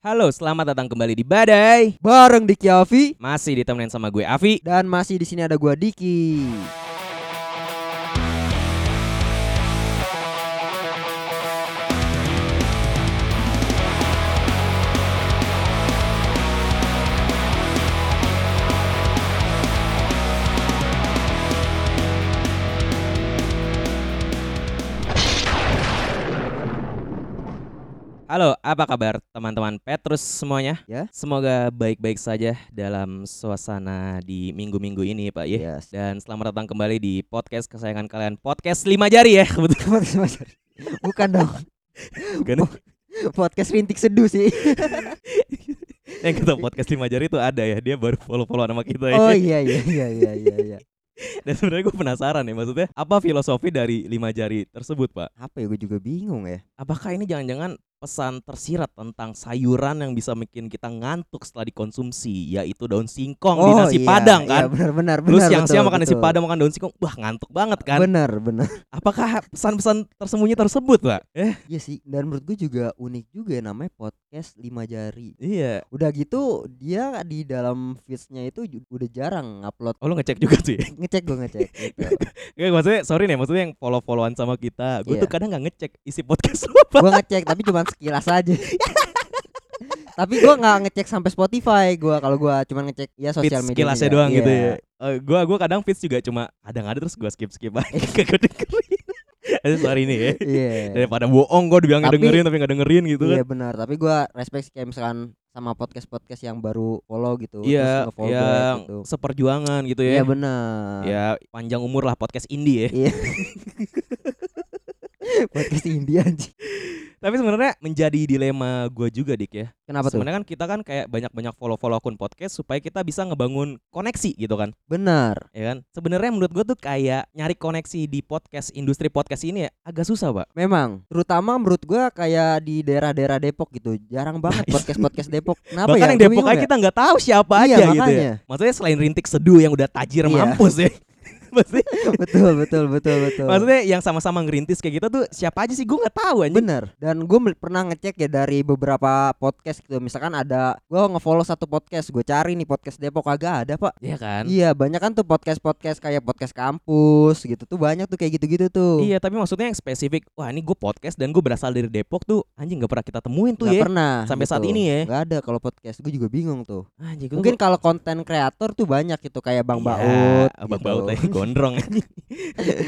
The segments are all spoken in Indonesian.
Halo, selamat datang kembali di Badai. Bareng Diki Avi Masih ditemenin sama gue Avi. dan masih di sini ada gua Diki. Halo, apa kabar teman-teman Petrus semuanya? Ya. Semoga baik-baik saja dalam suasana di minggu-minggu ini, Pak ya. Yes. Dan selamat datang kembali di podcast kesayangan kalian, podcast lima jari ya, kebetulan. Bukan dong. Bukan. Podcast rintik seduh sih. Yang kata podcast lima jari itu ada ya, dia baru follow-follow nama kita ya. Oh iya iya iya iya iya. iya. Dan sebenarnya gue penasaran ya, maksudnya apa filosofi dari lima jari tersebut, Pak? Apa ya gue juga bingung ya. Apakah ini jangan-jangan pesan tersirat tentang sayuran yang bisa bikin kita ngantuk setelah dikonsumsi, yaitu daun singkong di nasi iya, padang kan? Iya benar benar benar. siang-siang betul, makan nasi padang makan daun singkong, wah ngantuk banget kan? Benar benar. Apakah pesan-pesan tersembunyi tersebut, Pak? Eh, Iya sih. Dan menurut gue juga unik juga ya namanya podcast lima jari. iya. Udah gitu dia di dalam feedsnya itu udah jarang upload. Oh, lu ngecek juga sih. Ngecek gue ngecek. gitu. Ya, maksudnya sorry nih, maksudnya yang follow-followan sama kita, gue Iya. tuh kadang nggak ngecek isi podcast lu apa. gue ngecek tapi cuma sekilas aja tapi gue nggak ngecek sampai Spotify gue kalau gue cuma ngecek ya sosial media sekilasnya doang gitu ya. Eh, gua gua kadang feeds juga cuma ada nggak ada terus gua skip skip aja kagak dengerin. Sorry nih ya. iya Daripada bohong gua dibilang Tapi- dengerin tapi nggak dengerin gitu iya kan. benar tapi gue respect kayak misalkan sama podcast podcast yang baru follow gitu Iya, nge-follow back yang gitu seperjuangan gitu iya ya. benar Ya panjang umur lah podcast indie ya. iya podcast India anjing Tapi sebenarnya menjadi dilema gua juga dik ya. kenapa tuh Sebenarnya kan kita kan kayak banyak-banyak follow-follow akun podcast supaya kita bisa ngebangun koneksi gitu kan. benar Ya kan? Sebenarnya menurut gua tuh kayak nyari koneksi di podcast industri podcast ini ya agak susah, Pak. memang terutama menurut gue kayak di daerah-daerah Depok gitu jarang banget podcast podcast Depok kenapa Bahkan ya yang Depok aja ya. kita nggak tahu siapa Iya, aja gitu ya. makanya. Maksudnya selain rintik seduh yang udah tajir Iya. mampus ya. Maksudnya, betul betul betul betul. Maksudnya yang sama-sama ngerintis kayak gitu tuh siapa aja sih? Gue nggak tahu anjing. Bener. Dan gue pernah ngecek ya dari beberapa podcast gitu. Misalkan ada Gue ngefollow satu podcast Gue cari nih podcast Depok. Agak ada pak. Iya kan? Iya banyak kan tuh podcast-podcast Kayak podcast kampus gitu Tuh. Banyak tuh kayak gitu-gitu tuh. Iya, tapi maksudnya yang spesifik, wah ini gue podcast dan gue berasal dari Depok tuh, anjing nggak pernah kita temuin tuh Nggak ya. pernah Sampai saat ini ya. Gak ada kalau podcast. Gue juga bingung tuh. Anjing, gua- Mungkin kalau konten kreator tuh banyak gitu Kayak Bang Iya, Baut Bang gitu. Baut lagi gondrong anjing.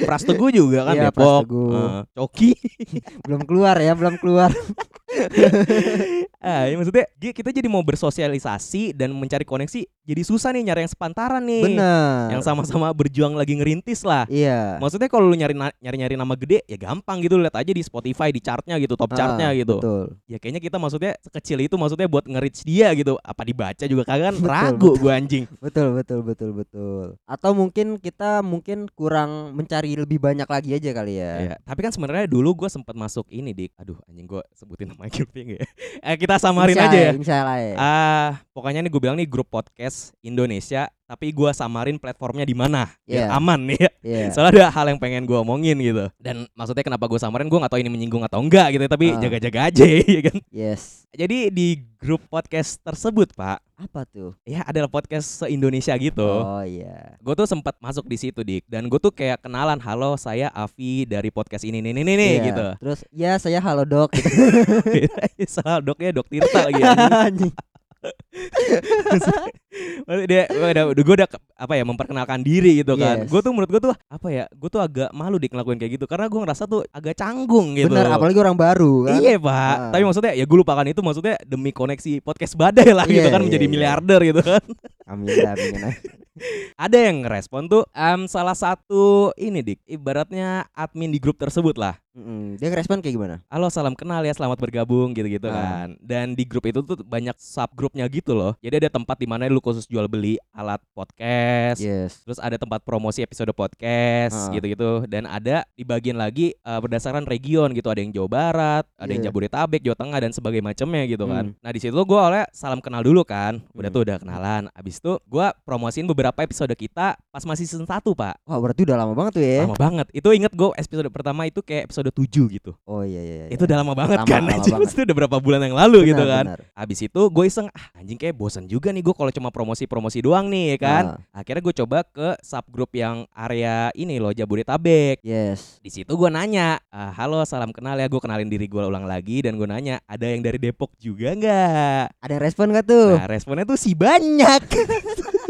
Prasteguh juga kan Iya, Depok. Eh, Coki. Belum keluar ya Belum keluar ah, ya maksudnya kita jadi mau bersosialisasi dan mencari koneksi, jadi susah nih nyari yang sepantaran nih. Bener Yang sama-sama berjuang lagi ngerintis lah. Iya Maksudnya kalau lu nyari nyari-nyari nama gede ya gampang gitu lihat aja di Spotify di chartnya gitu top Ah, chartnya gitu. Betul Ya kayaknya kita maksudnya sekecil itu maksudnya buat nge-reach dia gitu. Apa dibaca juga kagak kan Betul, ragu gua anjing. Betul betul betul betul. Atau mungkin kita mungkin kurang mencari lebih banyak lagi aja kali ya. Iya, tapi kan sebenarnya dulu gua sempat masuk ini dik. Aduh anjing gua sebutin nama nggak ya. Eh kita samarin Insya aja ya. Insya Allah ya. Ah, pokoknya nih gue bilang nih grup podcast Indonesia, tapi gua samarin platformnya di mana biar Iya. aman nih ya. Iya. Soalnya ada hal yang pengen gua omongin gitu. Dan maksudnya kenapa gua samarin gua nggak tahu ini menyinggung atau enggak gitu, tapi Ah. jaga-jaga aja ya kan. Yes. Jadi di grup podcast tersebut, Pak, Apa tuh? ya adalah podcast se-Indonesia gitu. Oh iya. Gue tuh sempat masuk di situ, Dik. Dan gue tuh kayak kenalan, "Halo, saya Avi dari podcast ini nih nih nih, nih," Iya. gitu. Terus ya saya halo dok. Gitu. Salah doknya Dok Tirta lagi ya. Anjing. Maksudnya dia udah gue udah apa ya memperkenalkan diri gitu kan. Yes. Gue tuh menurut gue tuh apa ya? Gue tuh agak malu dik ngelakuin kayak gitu karena gue ngerasa tuh agak canggung gitu. Bener. Apalagi orang baru kan. Iya pak, Ah. tapi maksudnya ya gue lupakan itu maksudnya demi koneksi podcast badai lah gitu Iya, kan iya, menjadi iya. miliarder gitu kan. Amin amin. amin. Ada yang ngerespon tuh em, salah satu ini dik, ibaratnya admin di grup tersebut lah. Mm-mm. Dia ngerespon kayak gimana? Halo salam kenal ya selamat bergabung gitu-gitu Ah. kan Dan di grup itu tuh banyak subgrupnya gitu loh Jadi ada tempat di mana lu khusus jual beli alat podcast Yes. Terus ada tempat promosi episode podcast Ah. gitu-gitu Dan ada di bagian lagi eh, berdasarkan region gitu Ada yang Jawa Barat, ada yang Iya. Jabodetabek, Jawa Tengah dan sebagainya macamnya gitu kan Hmm. Nah di situ gue oleh salam kenal dulu kan Udah Hmm. tuh udah kenalan Abis itu gue promosiin beberapa episode kita pas masih season 1 pak Wah berarti udah lama banget tuh ya. Lama banget Itu inget gue episode pertama itu kayak episode episode 7 gitu. Oh iya iya. iya. Itu udah lama banget Lama, kan lama anjing. banget. Itu udah berapa bulan yang lalu Benar, gitu kan. benar. Habis itu gue iseng ah anjing kayak bosan juga nih gue kalau cuma promosi-promosi doang nih ya kan. Akhirnya gue coba ke subgroup yang area ini loh Jabodetabek. yes. Di situ gue nanya, ah, halo salam kenal ya gue kenalin diri gue ulang lagi dan gue nanya ada yang dari Depok juga nggak? Ada respon gak tuh? Nah responnya tuh si banyak.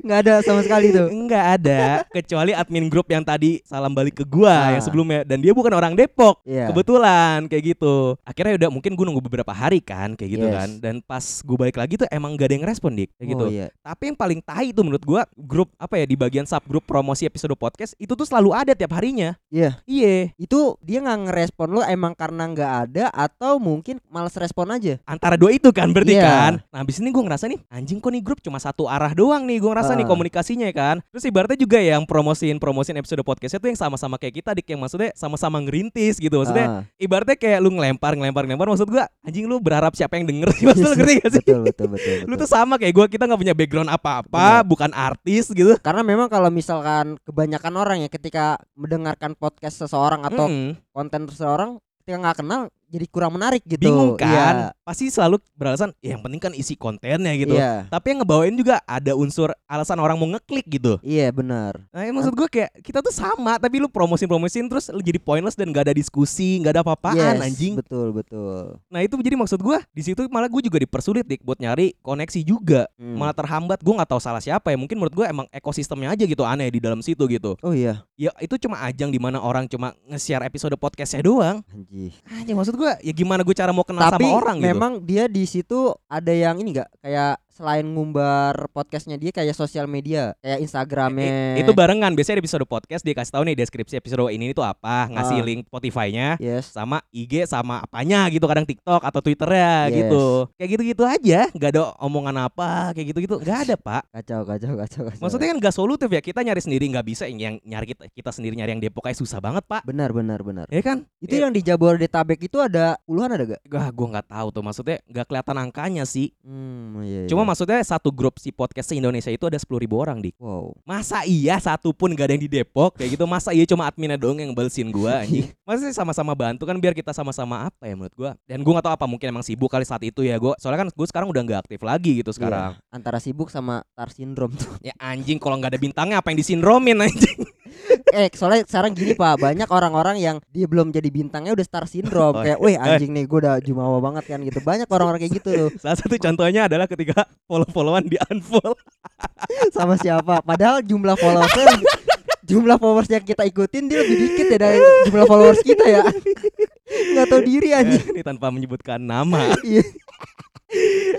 Nggak ada sama sekali tuh. Enggak ada kecuali admin grup yang tadi salam balik ke gua Ah. yang sebelumnya dan dia bukan orang Depok. Iya. Kebetulan kayak gitu. Akhirnya udah mungkin gue nunggu beberapa hari kan kayak gitu Yes. kan. Dan pas gue balik lagi tuh emang gak ada yang respon dik kayak gitu. Oh iya. Tapi yang paling tai itu menurut gua grup apa ya di bagian subgrup promosi episode podcast itu tuh selalu ada tiap harinya. Iya. Iya. Itu dia nggak ngerespon lo emang karena nggak ada atau mungkin males respon aja. Antara dua itu kan berarti Iya. kan. Nah habis ini gue ngerasa nih anjing kok nih grup cuma satu arah doang nih. Gue ngerasa nih Ah. komunikasinya ya kan. Terus ibaratnya juga yang promosiin promosiin episode podcastnya tuh yang sama-sama kayak kita dik yang maksudnya sama-sama ngerintis gitu. Maksudnya Ah, ibaratnya kayak lu ngelempar ngelempar ngelempar maksud gua anjing lu berharap siapa yang denger sih maksud lu ngerti gak sih betul betul betul. lu betul. tuh sama kayak gua kita nggak punya background apa-apa bukan artis gitu Karena memang kalau misalkan kebanyakan orang ya ketika mendengarkan podcast seseorang atau Mm-mm. konten seseorang ketika nggak kenal jadi kurang menarik gitu. bingung kan Iya. pasti selalu beralasan ya yang penting kan isi kontennya gitu Iya. tapi yang ngebawain juga ada unsur alasan orang mau ngeklik gitu Iya benar. Nah, ya maksud gue kayak kita tuh sama, tapi lu promosin-promosin terus lu jadi pointless dan gak ada diskusi, gak ada apa-apaan Yes, anjing. Betul betul. Nah itu jadi maksud gue di situ malah gue juga dipersulit dik buat nyari koneksi juga. Hmm. malah terhambat gue nggak tahu salah siapa ya mungkin menurut gue emang ekosistemnya aja gitu aneh di dalam situ gitu Oh iya. ya itu cuma ajang di mana orang cuma nge-share episode podcastnya doang Anjir. aja maksud gue ya gimana gue cara mau kenal Tapi sama orang gitu? memang dia di situ ada yang ini nggak? Kayak selain ngumbar podcastnya dia kayak sosial media kayak Instagramnya. Itu barengan biasanya di episode podcast dia kasih tahu nih deskripsi episode ini itu apa ngasih Ah. link Spotify-nya Yes. sama IG sama apanya gitu kadang TikTok atau Twitternya Yes. gitu kayak gitu-gitu aja nggak ada omongan apa kayak gitu-gitu nggak ada pak Kacau kacau kacau kacau. maksudnya kan nggak solutif ya kita nyari sendiri nggak bisa yang nyari kita kita sendiri nyari yang Depok kayak susah banget pak benar benar benar. ya kan Itu Ya, yang di Jabodetabek itu ada puluhan ada gak? Gak, gue nggak tahu tuh maksudnya nggak kelihatan angkanya sih. Hmm, iya, Cuma iya. Maksudnya satu grup si podcast se Indonesia itu ada sepuluh ribu orang dik. wow. Masa iya satu pun gak ada yang di Depok kayak gitu? Masa iya cuma adminnya doang yang balesin gua anjing? Maksudnya sama-sama bantu kan biar kita sama-sama apa ya menurut gua? Dan gua nggak tahu apa mungkin emang sibuk kali saat itu ya gua. Soalnya kan gue sekarang udah nggak aktif lagi gitu sekarang. Iya, antara sibuk sama tar syndrome tuh. Ya anjing kalau nggak ada bintangnya apa yang disindromin anjing? Eh soalnya sekarang gini pak. Banyak orang-orang yang dia belum jadi bintangnya udah star syndrome. Oh, kayak weh anjing nih gue udah jumawa banget kan gitu. Banyak orang-orang kayak gitu. Tuh Salah satu contohnya adalah ketika follow-followan di unfollow. sama siapa? Padahal jumlah followersnya lebih- jumlah followers yang kita ikutin dia lebih dikit ya dari jumlah followers kita ya. Nggak tahu diri anjing. Ini tanpa menyebutkan nama.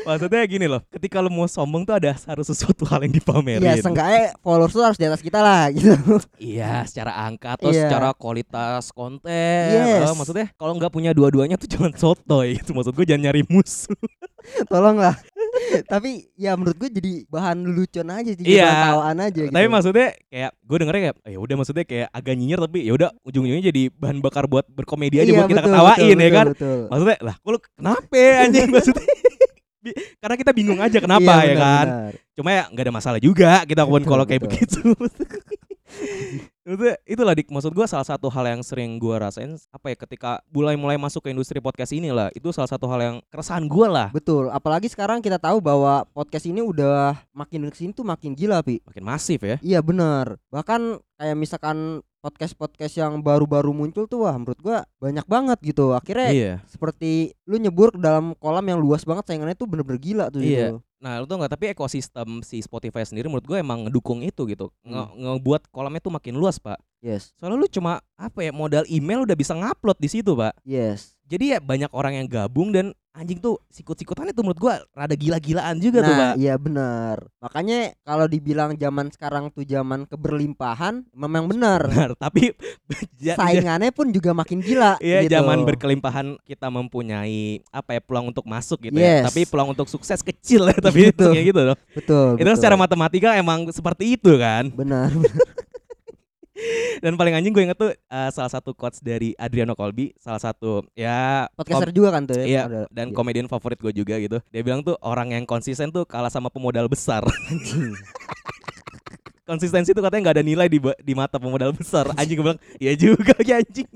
Maksudnya gini loh, ketika lu mau sombong tuh ada harus sesuatu hal yang dipamerin. Iya, seenggaknya followers tuh harus di atas kita lah gitu. Iya, secara angka atau Iya. secara kualitas konten. Yes. Eh, maksudnya kalau nggak punya dua-duanya tuh jangan sotoy gitu. Maksud gue jangan nyari musuh. Tolonglah. Tapi ya menurut gue jadi bahan lucuan aja sih, Iya. bahan tawaan aja gitu. Tapi maksudnya kayak gue dengernya kayak ya udah maksudnya kayak agak nyinyir tapi ya udah ujung-ujungnya jadi bahan bakar buat berkomedi aja Iya, buat kita betul, ketawain betul, ya betul, kan. betul. Maksudnya lah, kok lu kenapa anjing maksudnya? Karena kita bingung aja kenapa Iya, ya benar, kan. benar. Cuma ya nggak ada masalah juga kita pun kalau kayak begitu. Maksudnya itulah dik maksud gua salah satu hal yang sering gua rasain apa ya ketika mulai mulai masuk ke industri podcast ini lah itu salah satu hal yang keresahan gua lah Betul, apalagi sekarang kita tahu bahwa podcast ini udah makin ke sini tuh makin gila, Pi. makin masif ya Iya benar. Bahkan kayak misalkan podcast-podcast yang baru-baru muncul tuh wah menurut gua banyak banget gitu. Akhirnya iya seperti lu nyebur ke dalam kolam yang luas banget saingannya tuh bener-bener gila tuh Iya. gitu. nah lu tau nggak tapi ekosistem si Spotify sendiri menurut gue emang ngedukung itu gitu Nge- Hmm. ngebuat kolamnya tuh makin luas pak Yes. soalnya lu cuma apa ya modal email udah bisa ngupload di situ pak Yes. jadi ya banyak orang yang gabung dan anjing tuh sikut-sikutannya tuh menurut gua rada gila-gilaan juga tuh pak Nah, iya benar. Makanya kalau dibilang zaman sekarang tuh zaman keberlimpahan memang benar. benar tapi Saingannya pun juga makin gila Iya, gitu. zaman berkelimpahan kita mempunyai apa ya peluang untuk masuk gitu ya. Yes. Tapi peluang untuk sukses kecil ya, tapi itu Betul. kayak gitu loh. Betul. Itu betul. secara matematika emang seperti itu kan. benar. Dan paling anjing gue inget tuh eh, salah satu quotes dari Adriano Colby, salah satu ya Podcaster juga kan tuh ya. Iya, dan iya. komedian favorit gue juga gitu. Dia bilang tuh orang yang konsisten tuh kalah sama pemodal besar. Konsistensi itu katanya nggak ada nilai di di mata pemodal besar. Anjing gue bilang, iya juga ya anjing.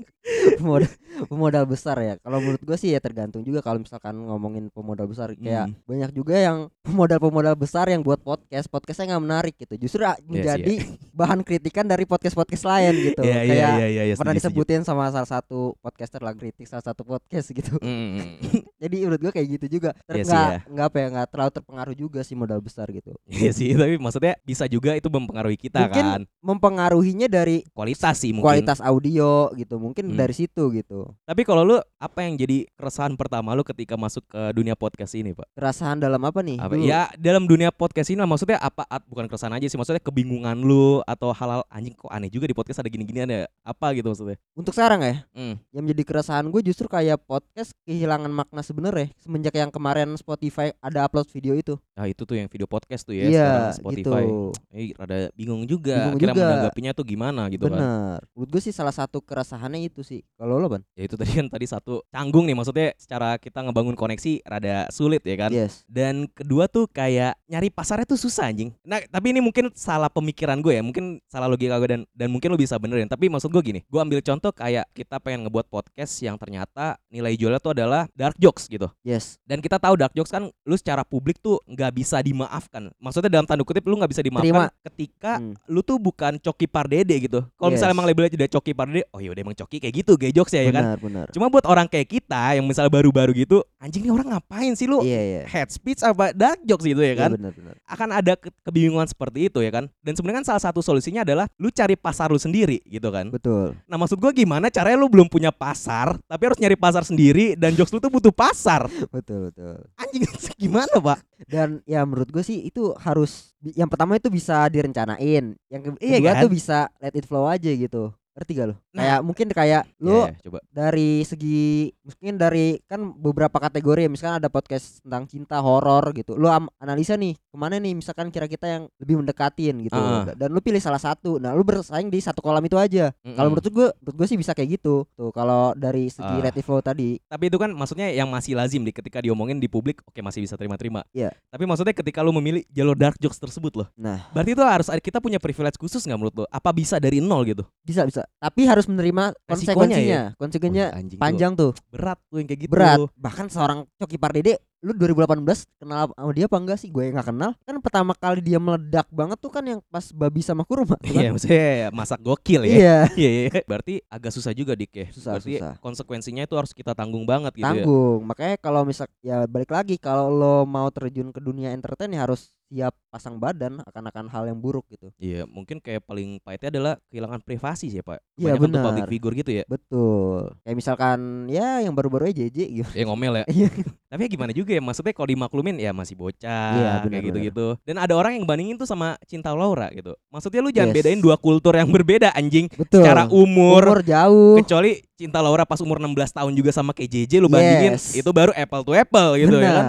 pemodal, pemodal besar ya. Kalau menurut gua sih ya tergantung juga kalau misalkan ngomongin pemodal besar kayak Hmm. banyak juga yang pemodal-pemodal besar yang buat podcast, podcastnya nggak menarik gitu. Justru ah, Iya menjadi bahan kritikan dari podcast-podcast lain gitu. Iya iya kayak iya iya iya. pernah setuju, setuju. disebutin sama salah satu podcaster lah kritik salah satu podcast gitu. Mm, Jadi menurut gua kayak gitu juga. Iya nggak ya. nggak apa ya nggak terlalu terpengaruh juga sih modal besar gitu. Iya sih, tapi maksudnya bisa juga itu mempengaruhi kita Mungkin kan. Mempengaruhinya dari Kualitas sih mungkin. kualitas audio gitu. Mungkin Hmm. dari situ gitu. Tapi kalau lu apa yang jadi keresahan pertama lu ketika masuk ke dunia podcast ini, Pak? Kerasahan dalam apa nih? Apa Dulu. ya dalam dunia podcast ini lah, maksudnya apa at- bukan keresahan aja sih, maksudnya kebingungan lu atau hal-hal anjing kok aneh juga di podcast ada gini-ginian ya. Apa gitu maksudnya? Untuk sekarang ya, Hmm. yang menjadi keresahan gue justru kayak podcast kehilangan makna sebenarnya semenjak yang kemarin Spotify ada upload video itu. Nah, itu tuh yang video podcast tuh ya Iya, sekarang Spotify. gitu. Eh, rada bingung juga Bingung kira juga. menanggapinya tuh gimana gitu kan. Bener. Menurut gue sih salah satu keresahannya itu sih. Kalau lo ban? Ya itu tadi kan tadi satu canggung nih maksudnya secara kita ngebangun koneksi rada sulit ya kan. Yes. Dan kedua tuh kayak nyari pasarnya tuh susah anjing. Nah, tapi ini mungkin salah pemikiran gue ya, mungkin salah logika gue dan dan mungkin lo bisa benerin. Tapi maksud gue gini, gue ambil contoh kayak kita pengen ngebuat podcast yang ternyata nilai jualnya tuh adalah dark jokes gitu. Yes. Dan kita tahu dark jokes kan lu secara publik tuh nggak bisa dimaafkan. Maksudnya dalam tanda kutip lu nggak bisa dimaafkan Terima. ketika Hmm. lu tuh bukan coki pardede gitu. Kalau misalnya Yes. emang labelnya udah coki pardede, oh ya udah emang coki kayak gitu, gay jokes ya, ya kan. benar, benar. Cuma buat orang kayak kita yang misalnya baru-baru gitu, anjing nih orang ngapain sih lu? Iya, iya. Head speech apa dark jokes gitu ya Iya, kan? benar, benar. Akan ada ke- kebingungan seperti itu ya kan. Dan sebenarnya kan salah satu solusinya adalah lu cari pasar lu sendiri gitu kan. Betul. Nah maksud gua gimana caranya lu belum punya pasar, tapi harus nyari pasar sendiri dan jokes lu tuh butuh pasar. Betul, betul. Anjing gimana pak? Dan ya menurut gue sih itu harus yang pertama itu bisa direncanain. Yang Iya kedua kan? tuh bisa let it flow aja gitu. Ngerti gak lo? Nah. kayak mungkin kayak lu Ya, ya, coba. dari segi mungkin dari kan beberapa kategori ya misalkan ada podcast tentang cinta horor gitu lu am- analisa nih ke mana nih misalkan kira kita yang lebih mendekatin gitu Ah. dan lu pilih salah satu nah lu bersaing di satu kolam itu aja kalau Mm-mm. menurut gue menurut gue sih bisa kayak gitu tuh kalau dari segi Ah. relative flow tadi Tapi itu kan maksudnya yang masih lazim di ketika diomongin di publik, oke masih bisa terima-terima. Iya. Tapi maksudnya ketika lu memilih jalur dark jokes tersebut loh, nah berarti itu harus kita punya privilege khusus nggak menurut lo? Apa bisa dari nol gitu? bisa bisa tapi harus menerima konsekuensinya ya? konsekuensinya Wih, anjing tuh panjang tuh berat tuh yang kayak gitu. berat bahkan seorang Coki Pardede lu 2018 kenal sama dia apa enggak sih gue nggak kenal kan pertama kali dia meledak banget tuh kan yang pas babi sama kurma kan? Iya, maksudnya masak gokil ya. iya Iya, iya. Berarti agak susah juga dik ya. Susah, Berarti susah. konsekuensinya itu harus kita tanggung banget gitu ya. tanggung makanya kalau misal ya balik lagi kalau lo mau terjun ke dunia entertain ya harus siap pasang badan akan akan hal yang buruk gitu Iya, mungkin kayak paling pahitnya adalah kehilangan privasi sih ya, Pak. Iya, benar. public figure gitu ya. betul kayak misalkan ya yang baru-baru aja JJ gitu Ya ngomel ya. Iya. Tapi ya gimana juga ya, maksudnya kalau dimaklumin ya masih bocah Iya, kayak benar, gitu-gitu. Dan ada orang yang bandingin tuh sama Cinta Laura gitu. Maksudnya lu jangan Yes. bedain dua kultur yang berbeda anjing. betul Secara umur, umur jauh kecuali Cinta Laura pas umur 16 tahun juga sama kayak JJ lu bandingin Yes. itu baru apple to apple gitu ya kan.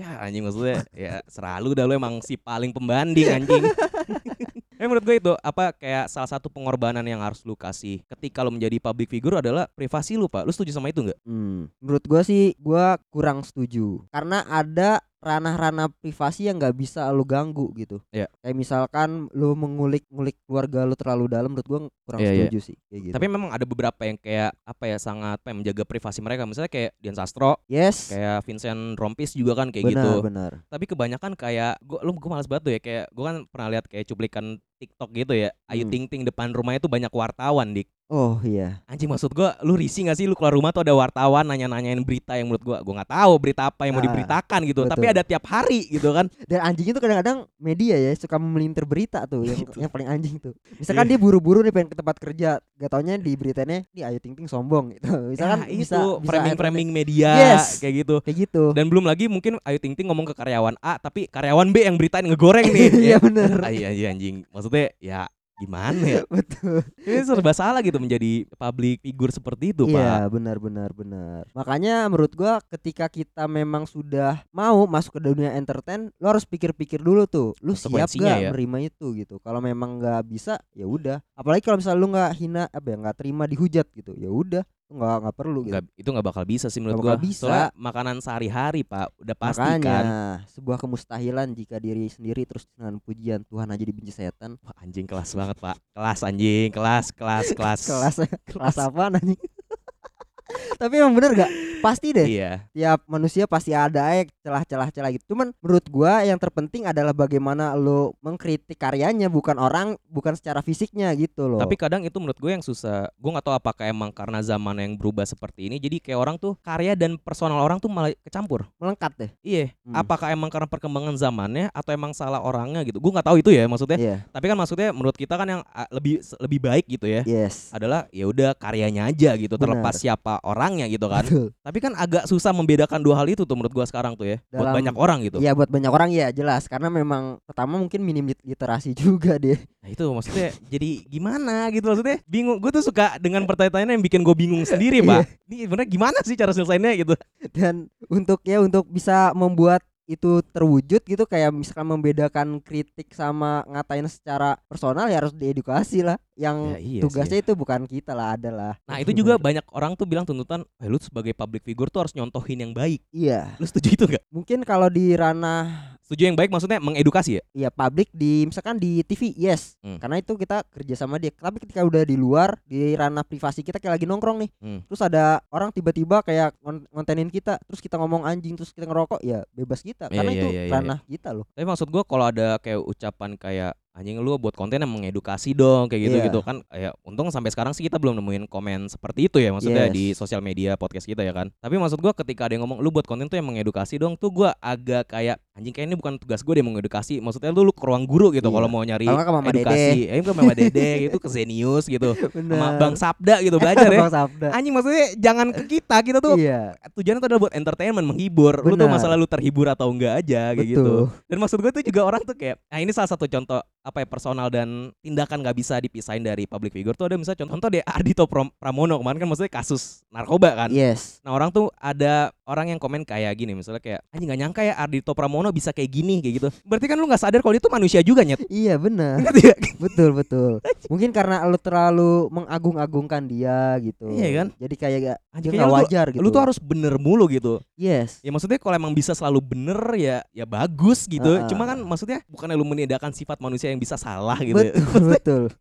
Ya anjing maksudnya ya selalu dah lu emang si paling pembanding anjing. Eh menurut gue itu apa kayak salah satu pengorbanan yang harus lu kasih ketika lu menjadi public figure adalah privasi lu pak. Lu setuju sama itu nggak? Hmm, menurut gua sih gua kurang setuju karena ada ranah-ranah privasi yang nggak bisa lu ganggu gitu. Iya. Kayak misalkan lu mengulik-ngulik keluarga lu terlalu dalam menurut gua kurang Iya, iya. setuju sih kayak gitu. Tapi memang ada beberapa yang kayak apa ya sangat apa ya, menjaga privasi mereka. Misalnya kayak Dian Sastro, yes. kayak Vincent Rompis juga kan kayak benar, gitu. benar. Tapi kebanyakan kayak gua lu gua males banget tuh ya kayak gua kan pernah lihat kayak cuplikan TikTok gitu ya. Ayu Hmm. Ting Ting depan rumahnya tuh banyak wartawan dik. Oh iya. Anjing maksud gua lu risih gak sih lu keluar rumah tuh ada wartawan nanya-nanyain berita yang menurut gua gua nggak tahu berita apa yang mau Ah, diberitakan gitu. betul. Tapi ada tiap hari gitu kan. Dan anjing itu kadang-kadang media ya suka memelintir berita tuh yang Itu. yang paling anjing tuh. Misalkan Iya. dia buru-buru nih pengen ke tempat kerja, gak taunya di beritanya nih Ayu Ting Ting sombong gitu. Misalkan ya, bisa itu framing-framing media Yes. kayak gitu. kayak gitu. Dan belum lagi mungkin Ayu Ting Ting ngomong ke karyawan A tapi karyawan B yang beritain ngegoreng nih. Iya ya. bener. Ay, anjing, anjing. Maksudnya ya gimana ya? Betul. Ini serba salah gitu menjadi public figure seperti itu, Iya Pak. benar benar benar. Makanya menurut gua ketika kita memang sudah mau masuk ke dunia entertain, lo harus pikir-pikir dulu tuh, lu siap gak ya. menerima itu gitu. Kalau memang nggak bisa, ya udah. Apalagi kalau misalnya lu nggak hina, apa ya nggak terima dihujat gitu, ya udah. Nggak nggak perlu gitu. Nggak, itu nggak bakal bisa sih menurut Nggak gua. bisa. Soalnya makanan sehari-hari pak, udah pasti Makanya kan. sebuah kemustahilan jika diri sendiri terus dengan pujian Tuhan aja dibenci setan. Wah, anjing kelas banget pak, kelas anjing, kelas, kelas, kelas. Kelas kelas apa anjing? Tapi emang bener gak? Pasti deh. Iya. Tiap manusia pasti ada aja celah-celah celah gitu. Cuman menurut gua yang terpenting adalah bagaimana lo mengkritik karyanya bukan orang, bukan secara fisiknya gitu loh. Tapi kadang itu menurut gue yang susah. Gue nggak tahu apakah emang karena zaman yang berubah seperti ini, jadi kayak orang tuh karya dan personal orang tuh malah kecampur. melengkap deh. Iya. Hmm. Apakah emang karena perkembangan zamannya atau emang salah orangnya gitu? Gue nggak tahu itu ya maksudnya. Iya. Tapi kan maksudnya menurut kita kan yang ah, lebih lebih baik gitu ya. Yes. Adalah ya udah karyanya aja gitu Benar. terlepas siapa orangnya gitu kan. Betul. Tapi kan agak susah membedakan dua hal itu tuh menurut gua sekarang tuh ya. Buat Dalam- banyak orang gitu. Iya buat banyak orang ya jelas karena memang pertama mungkin minim lit- literasi juga deh. Nah itu maksudnya jadi gimana gitu maksudnya bingung. Gue tuh suka dengan pertanyaan yang bikin gue bingung sendiri pak. Ini sebenarnya gimana sih cara selesainya gitu? Dan untuk ya untuk bisa membuat itu terwujud gitu kayak misalkan membedakan kritik sama ngatain secara personal ya harus diedukasi lah. Yang Ya, iya tugasnya itu bukan kita lah adalah. Nah itu juga banyak orang tuh bilang tuntutan, eh, lu sebagai public figure tuh harus nyontohin yang baik. Iya. Lu setuju itu nggak? Mungkin kalau di ranah Setuju yang baik maksudnya mengedukasi ya? ya publik di misalkan di TV yes Hmm. karena itu kita kerja sama dia tapi ketika udah di luar di ranah privasi kita kayak lagi nongkrong nih Hmm. terus ada orang tiba-tiba kayak ngon- ngontenin kita terus kita ngomong anjing terus kita ngerokok ya bebas kita Iya, karena iya, itu iya, iya, ranah kita loh. Tapi maksud gua kalau ada kayak ucapan kayak anjing lu buat konten yang mengedukasi dong kayak gitu Iya. gitu kan ya untung sampai sekarang sih kita belum nemuin komen seperti itu ya maksudnya Yes. di sosial media podcast kita ya kan. Tapi maksud gua ketika ada yang ngomong lu buat konten tuh yang mengedukasi dong tuh gua agak kayak anjing kayak ini bukan tugas gue deh mengedukasi. Maksudnya lu lu ke ruang guru gitu Iya. kalau mau nyari ke Mama edukasi. Eh ke Mama Dede gitu ke Zenius gitu. Sama Bang Sabda gitu belajar ya. Bang Sabda. Anjing maksudnya jangan ke kita kita tuh iya. tujuannya tuh adalah buat entertainment menghibur. Lu tuh masalah lu terhibur atau enggak aja kayak gitu. Betul. Dan maksud gue tuh juga orang tuh kayak nah ini salah satu contoh apa ya personal dan tindakan nggak bisa dipisahin dari public figure tuh ada misalnya contoh, contoh deh Ardito Pram- Pramono kemarin kan maksudnya kasus narkoba kan? Yes. Nah orang tuh ada orang yang komen kayak gini misalnya kayak anjing nggak nyangka ya Ardito Pramono bisa kayak gini kayak gitu. Berarti kan lu nggak sadar kalau dia tuh manusia juga nyet? Iya benar. Betul betul. Mungkin karena lu terlalu mengagung-agungkan dia gitu. Iya kan? jadi kayak gak Anjing, kayaknya nggak lu wajar gitu. lu tuh harus bener mulu gitu. Yes. Ya maksudnya kalau emang bisa selalu bener ya ya bagus gitu. Ah. cuma kan maksudnya bukannya lu menindakan sifat manusia yang bisa salah gitu ya. betul betul.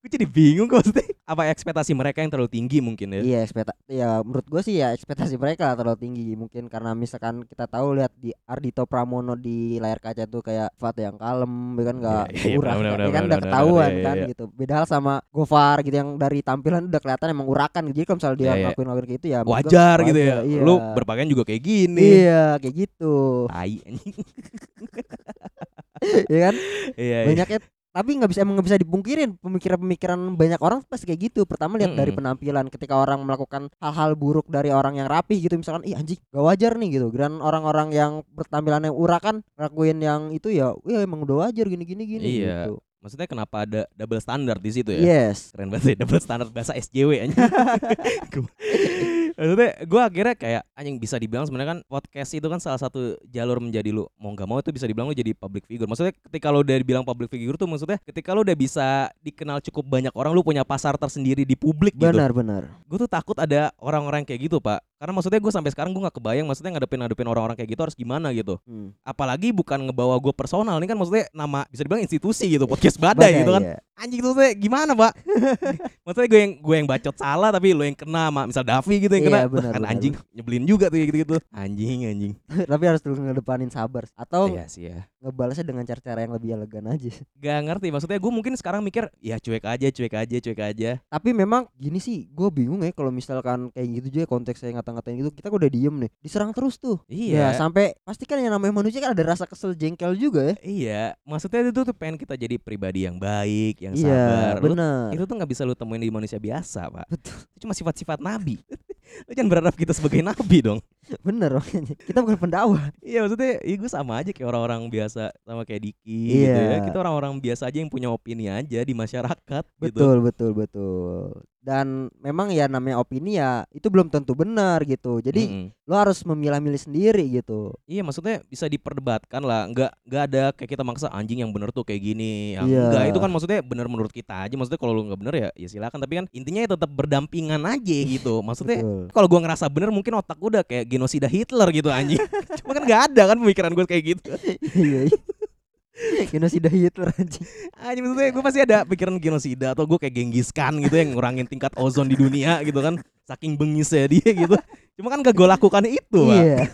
Gue jadi bingung kok maksudnya. Apa ekspektasi mereka yang terlalu tinggi mungkin ya? Iya ekspekta ya menurut gue sih ya ekspektasi mereka terlalu tinggi. Mungkin karena misalkan kita tahu lihat di Ardito Pramono di layar kaca tuh kayak Fat yang kalem ya kan? Nggak Iya, iya, urak benar, ya benar, kan? Benar, udah benar, ketahuan iya, kan iya. gitu. Beda hal sama Gofar gitu yang dari tampilan udah kelihatan emang urakan gitu. Jadi kalau misalnya dia Iya, iya. ngelakuin kayak gitu ya menurut gua wajar gitu ya. iya. lu berpakaian juga kayak gini. Iya kayak gitu. Tai anjing ya kan iya iya. banyaknya tapi nggak bisa emang nggak bisa dipungkirin pemikiran-pemikiran banyak orang pasti kayak gitu pertama lihat dari Mm-mm. penampilan ketika orang melakukan hal-hal buruk dari orang yang rapih gitu misalkan ih anjing gak wajar nih gitu dan orang-orang yang bertampilan yang urakan ngelakuin yang itu ya ya emang udah wajar gini gini gini Iya. gitu. maksudnya kenapa ada double standard di situ ya yes keren banget ya double standard bahasa SJW Gua- maksudnya gue akhirnya kayak anjing bisa dibilang sebenarnya kan podcast itu kan salah satu jalur menjadi lu mau nggak mau itu bisa dibilang lu jadi public figure. Maksudnya ketika lu udah dibilang public figure tuh maksudnya ketika lu udah bisa dikenal cukup banyak orang lu punya pasar tersendiri di publik gitu. Benar benar. Gue tuh takut ada orang-orang kayak gitu pak. Karena maksudnya gue sampai sekarang gue nggak kebayang maksudnya ngadepin ngadepin orang-orang kayak gitu harus gimana gitu. Hmm. apalagi bukan ngebawa gue personal ini kan maksudnya nama bisa dibilang institusi gitu podcast badai, gitu kan. iya. anjing tuh teh gimana pak? Maksudnya gue yang gue yang bacot salah tapi lo yang kena sama misal Davi gitu yang kena Iya, benar, kan benar, anjing nyebelin juga tuh gitu gitu anjing anjing. Tapi harus dulu ngedepanin sabar atau iya sih ya ngebalasnya dengan cara-cara yang lebih elegan aja. Gak ngerti maksudnya gue mungkin sekarang mikir ya cuek aja cuek aja cuek aja. Tapi memang gini sih gue bingung ya kalau misalkan kayak gitu juga konteksnya ngata-ngatain gitu kita udah diem nih diserang terus tuh. Iya. Ya sampai pasti kan yang namanya manusia kan ada rasa kesel jengkel juga ya. iya maksudnya itu tuh pengen kita jadi pribadi yang baik yang Iya, sabar. Lu- benar. itu tuh nggak bisa lu temuin di manusia biasa pak. Betul. itu cuma sifat-sifat nabi lu jangan berharap kita sebagai nabi dong Bener makanya. Kita bukan pendakwah. Iya maksudnya iya gue sama aja kayak orang-orang biasa sama kayak Diki gitu ya Iya. Kita orang-orang biasa aja yang punya opini aja di masyarakat gitu Betul, betul, betul. Dan memang ya namanya opini ya itu belum tentu benar gitu. Jadi Mm-mm. lo harus memilah-milih sendiri gitu. Iya maksudnya bisa diperdebatkan lah. Nggak, nggak ada kayak kita maksa anjing yang bener tuh kayak gini yang Iya. Enggak itu kan maksudnya bener menurut kita aja. Maksudnya kalau lu nggak bener ya ya silakan. Tapi kan intinya ya tetap berdampingan aja gitu. Maksudnya kalau gua ngerasa bener mungkin otak gua udah kayak genosida Hitler gitu anjing. Cuma kan nggak ada kan pemikiran gue kayak gitu. Iya iya. Genosida Hitler anjing. Anjing maksudnya gue pasti ada pikiran genosida Atau gue kayak Genghis Khan gitu yang ngurangin tingkat ozon di dunia gitu kan. Saking bengisnya dia gitu. Cuma kan gak gue lakukan itu Pak. iya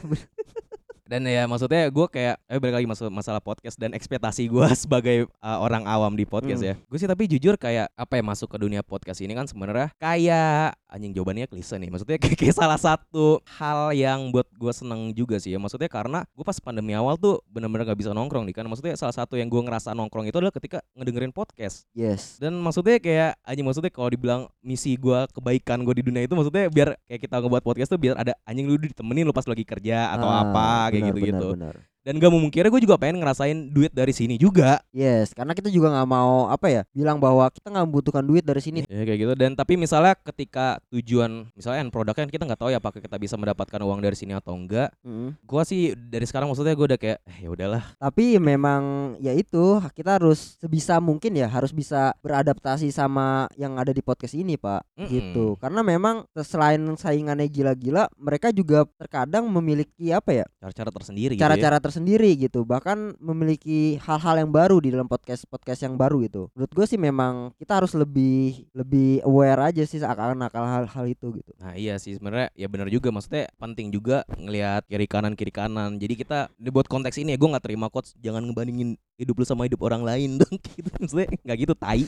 Dan ya maksudnya gue kayak eh balik lagi masuk masalah podcast dan ekspektasi gue sebagai uh, orang awam di podcast Hmm. ya. Gue sih tapi jujur kayak apa ya masuk ke dunia podcast ini kan sebenarnya kayak anjing jawabannya klise nih. Maksudnya kayak, kayak salah satu hal yang buat gue seneng juga sih ya. Maksudnya karena gue pas pandemi awal tuh bener-bener gak bisa nongkrong nih kan. Maksudnya salah satu yang gue ngerasa nongkrong itu adalah ketika ngedengerin podcast. yes Dan maksudnya kayak anjing maksudnya kalau dibilang misi gua kebaikan gue di dunia itu maksudnya biar kayak kita ngebuat podcast tuh biar ada anjing lu ditemenin lu pas lagi kerja atau Ah, apa kayak gitu-gitu. benar, benar. Dan gak memungkiri gue juga pengen ngerasain duit dari sini juga. yes karena kita juga nggak mau apa ya bilang bahwa kita nggak membutuhkan duit dari sini Ya kayak gitu. Dan tapi misalnya ketika tujuan misalnya end produknya kan kita nggak tahu ya apakah kita bisa mendapatkan uang dari sini atau enggak. Mm. Gua sih dari sekarang maksudnya gue udah kayak eh, ya udahlah. tapi memang ya itu kita harus sebisa mungkin ya harus bisa beradaptasi sama yang ada di podcast ini pak Mm-mm. gitu karena memang selain saingannya gila-gila mereka juga terkadang memiliki apa ya Cara-cara tersendiri gitu ya. cara-cara tersendiri gitu bahkan memiliki hal-hal yang baru di dalam podcast podcast yang baru gitu menurut gue sih memang kita harus lebih lebih aware aja sih akan akal hal-hal itu gitu Nah iya sih sebenarnya ya benar juga maksudnya penting juga ngelihat kiri kanan kiri kanan. Jadi kita dibuat konteks ini ya gue nggak terima coach jangan ngebandingin hidup lu sama hidup orang lain dong gitu maksudnya nggak gitu tai.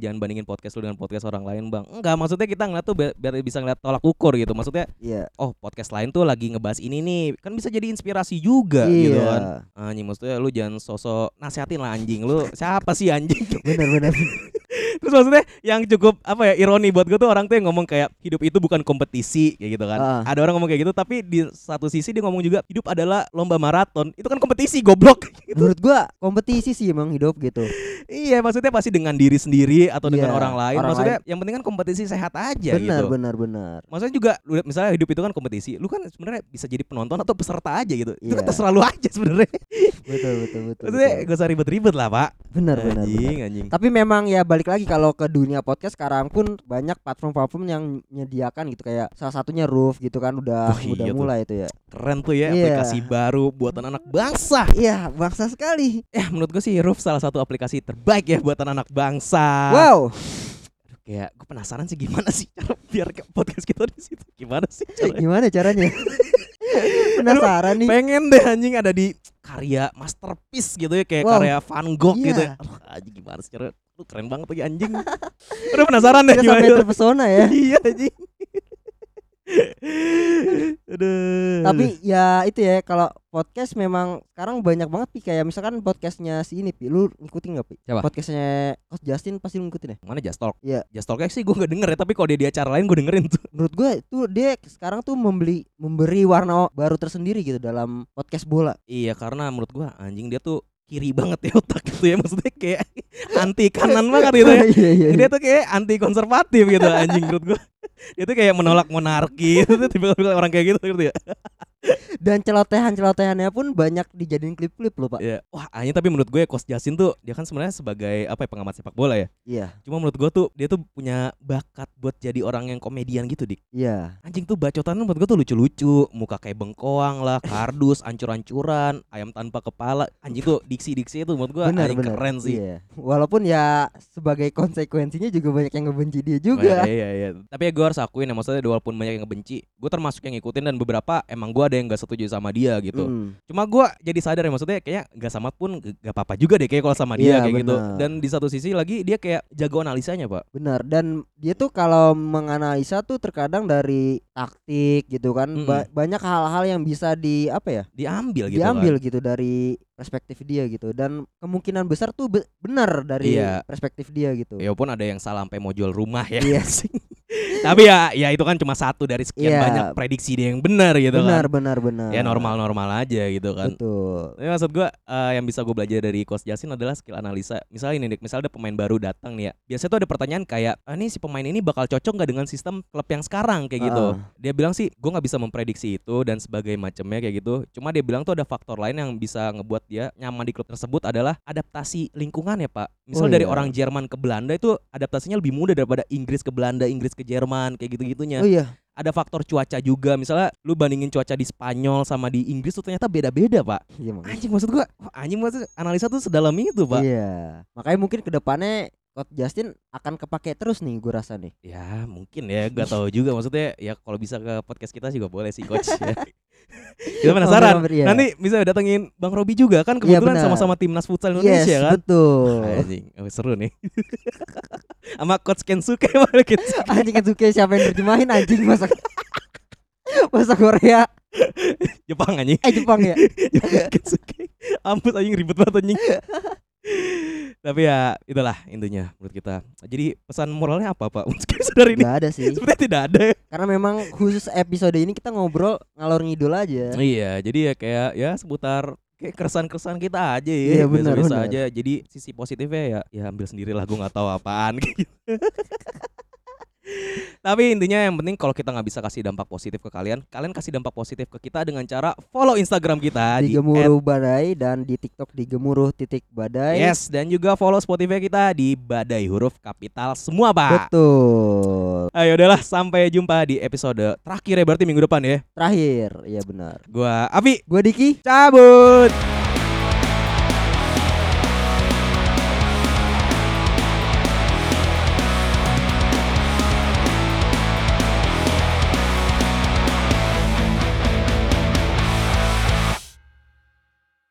Jangan bandingin podcast lu dengan podcast orang lain bang. Enggak maksudnya kita ngeliat tuh biar, biar bisa ngeliat tolak ukur gitu. Maksudnya iya. oh podcast lain tuh lagi ngebahas ini nih. Kan bisa jadi inspirasi juga gitu kan. Iya anjing maksudnya lu jangan sosok nasihatin lah anjing lu. Siapa sih anjing? Benar-benar Terus maksudnya yang cukup apa ya ironi buat gue tuh orang tuh yang ngomong kayak hidup itu bukan kompetisi kayak gitu kan. Ah. Ada orang ngomong kayak gitu tapi di satu sisi dia ngomong juga hidup adalah lomba maraton. Itu kan kompetisi goblok. Gitu. menurut gua kompetisi sih emang hidup gitu iya, maksudnya pasti dengan diri sendiri atau dengan Iya, orang lain. orang maksudnya yang penting kan kompetisi sehat aja benar gitu. benar benar Maksudnya juga misalnya hidup itu kan kompetisi. Lu kan sebenarnya bisa jadi penonton atau peserta aja gitu. Itu kan Iya. terserah lu aja sebenarnya. betul betul betul, Maksudnya betul. gak usah ribet-ribet lah, Pak. benar benar benar. Anjing, anjing. Tapi memang ya balik lagi kalau ke dunia podcast sekarang pun banyak platform-platform yang menyediakan gitu kayak salah satunya Roof gitu kan udah Wah, iya udah tuh. mulai itu ya. Keren tuh ya Iya. aplikasi baru buatan anak bangsa. Iya, bangsa sekali. Ya menurut gue sih Roof salah satu aplikasi terbaik ya buatan anak bangsa. Wow. Aduh, kayak gue penasaran sih gimana sih cara biar ke podcast kita di situ. Gimana sih caranya? Gimana caranya? Penasaran nih. Pengen deh anjing ada di karya masterpiece gitu ya kayak Wow. karya Van Gogh Iya. gitu ya. Aduh, anjing gimana sih cara lu keren banget lagi anjing. Udah penasaran deh gimana. sampai terpesona ya. iya anjing. Aduh. Tapi ya itu ya kalau podcast memang sekarang banyak banget pi kayak misalkan podcastnya si ini pi lu ngikutin nggak pi? Siapa? Podcastnya Coach Justin pasti lu ngikutin ya? mana Just Talk? Iya. Just Talknya sih gue gak denger ya Tapi kalau dia di acara lain gue dengerin tuh Menurut gue tuh dia sekarang tuh membeli memberi warna baru tersendiri gitu dalam podcast bola. Iya karena menurut gua anjing dia tuh kiri banget ya otak gitu ya maksudnya kayak anti kanan banget gitu ya. Iya iya. Dia tuh kayak anti konservatif gitu anjing menurut gua. Dia tuh kayak menolak monarki itu tipe orang kayak gitu gitu ya. Dan celotehan-celotehannya pun banyak dijadiin klip-klip loh, Pak. Iya. Wah, anjing tapi menurut gue Coach Jasin tuh dia kan sebenarnya sebagai apa ya pengamat sepak bola ya. Iya. Cuma menurut gua tuh dia tuh punya bakat buat jadi orang yang komedian gitu, Dik. Iya. Anjing tuh bacotan menurut gua tuh lucu-lucu, muka kayak bengkoang lah, kardus, ancur-ancuran, ayam tanpa kepala. Anjing tuh diksi-diksi itu menurut gua Benar anjing benar. keren sih. Iya. Walaupun ya sebagai konsekuensinya juga banyak yang ngebenci dia juga. Iya, iya, iya. Tapi ya gue harus akuin ya maksudnya walaupun banyak yang ngebenci, gue termasuk yang ngikutin dan beberapa emang gue ada yang gak setuju sama dia gitu. Hmm. Cuma gue jadi sadar ya maksudnya kayak gak sama pun gak apa-apa juga deh kayak kalau sama dia Iya, kayak gitu. benar. Dan di satu sisi lagi dia kayak jago analisanya pak. Benar dan dia tuh kalau menganalisa tuh terkadang dari taktik gitu kan Mm-mm. ba- banyak hal-hal yang bisa di apa ya Diambil gitu. diambil Kan. gitu dari perspektif dia gitu dan kemungkinan besar tuh be- benar dari Iya. perspektif dia gitu. Ya walaupun ada yang salah sampai mau jual rumah ya. Iya. Tapi ya ya itu kan cuma satu dari sekian Iya. banyak prediksi dia yang benar gitu benar kan. benar benar. Ya normal-normal aja gitu kan. Betul. Tapi maksud gua eh, yang bisa gue belajar dari Coach Jasin adalah skill analisa. Misalnya ini, misalnya ada pemain baru datang nih ya. Biasanya tuh ada pertanyaan kayak, ah, nih si pemain ini bakal cocok nggak dengan sistem klub yang sekarang kayak gitu. Ah. Dia bilang sih, gue nggak bisa memprediksi itu dan sebagai macamnya kayak gitu. Cuma dia bilang tuh ada faktor lain yang bisa ngebuat dia nyaman di klub tersebut adalah adaptasi lingkungan ya pak. Misal Oh, dari iya. orang Jerman ke Belanda itu adaptasinya lebih mudah daripada Inggris ke Belanda, Inggris ke Jerman kayak gitu-gitunya Oh iya. ada faktor cuaca juga misalnya lu bandingin cuaca di Spanyol sama di Inggris tuh ternyata beda-beda pak Iya makanya. anjing maksud gua anjing maksud analisa tuh sedalam itu pak Iya. Makanya mungkin ke depannya Coach Justin akan kepake terus nih gue rasa nih. ya mungkin ya gak tahu juga maksudnya ya kalau bisa ke podcast kita juga boleh sih coach ya kita penasaran Mampir-mampir, iya. nanti bisa datengin Bang Robi juga kan kebetulan benar. sama-sama timnas futsal yes, Indonesia kan betul. anjing oh, seru nih sama coach Kensuke malah Kensuke. anjing suka siapa yang terjemahin anjing masa bahasa Korea Jepang anjing eh Jepang ya Kensuke Ampun anjing ribet banget anjing Tapi ya itulah intinya menurut kita Jadi pesan moralnya apa Pak untuk episode ini? nggak ada sih Sepertinya tidak ada karena memang khusus episode ini kita ngobrol ngalor ngidul aja Iya jadi ya kayak ya seputar kayak keresahan-keresahan kita aja ya Iya, benar, benar. aja Jadi sisi positifnya ya Ya ambil sendirilah gue gak tahu apaan gitu. Tapi intinya yang penting kalau kita nggak bisa kasih dampak positif ke kalian, kalian kasih dampak positif ke kita dengan cara follow Instagram kita di di gemuruh badai dan di TikTok di gemuruh titik badai Yes, dan juga follow Spotify kita di Badai Huruf Kapital semua, Pak. betul Ayo udahlah sampai jumpa di episode terakhir ya berarti minggu depan ya. terakhir iya benar Gua Avi gue Diki cabut.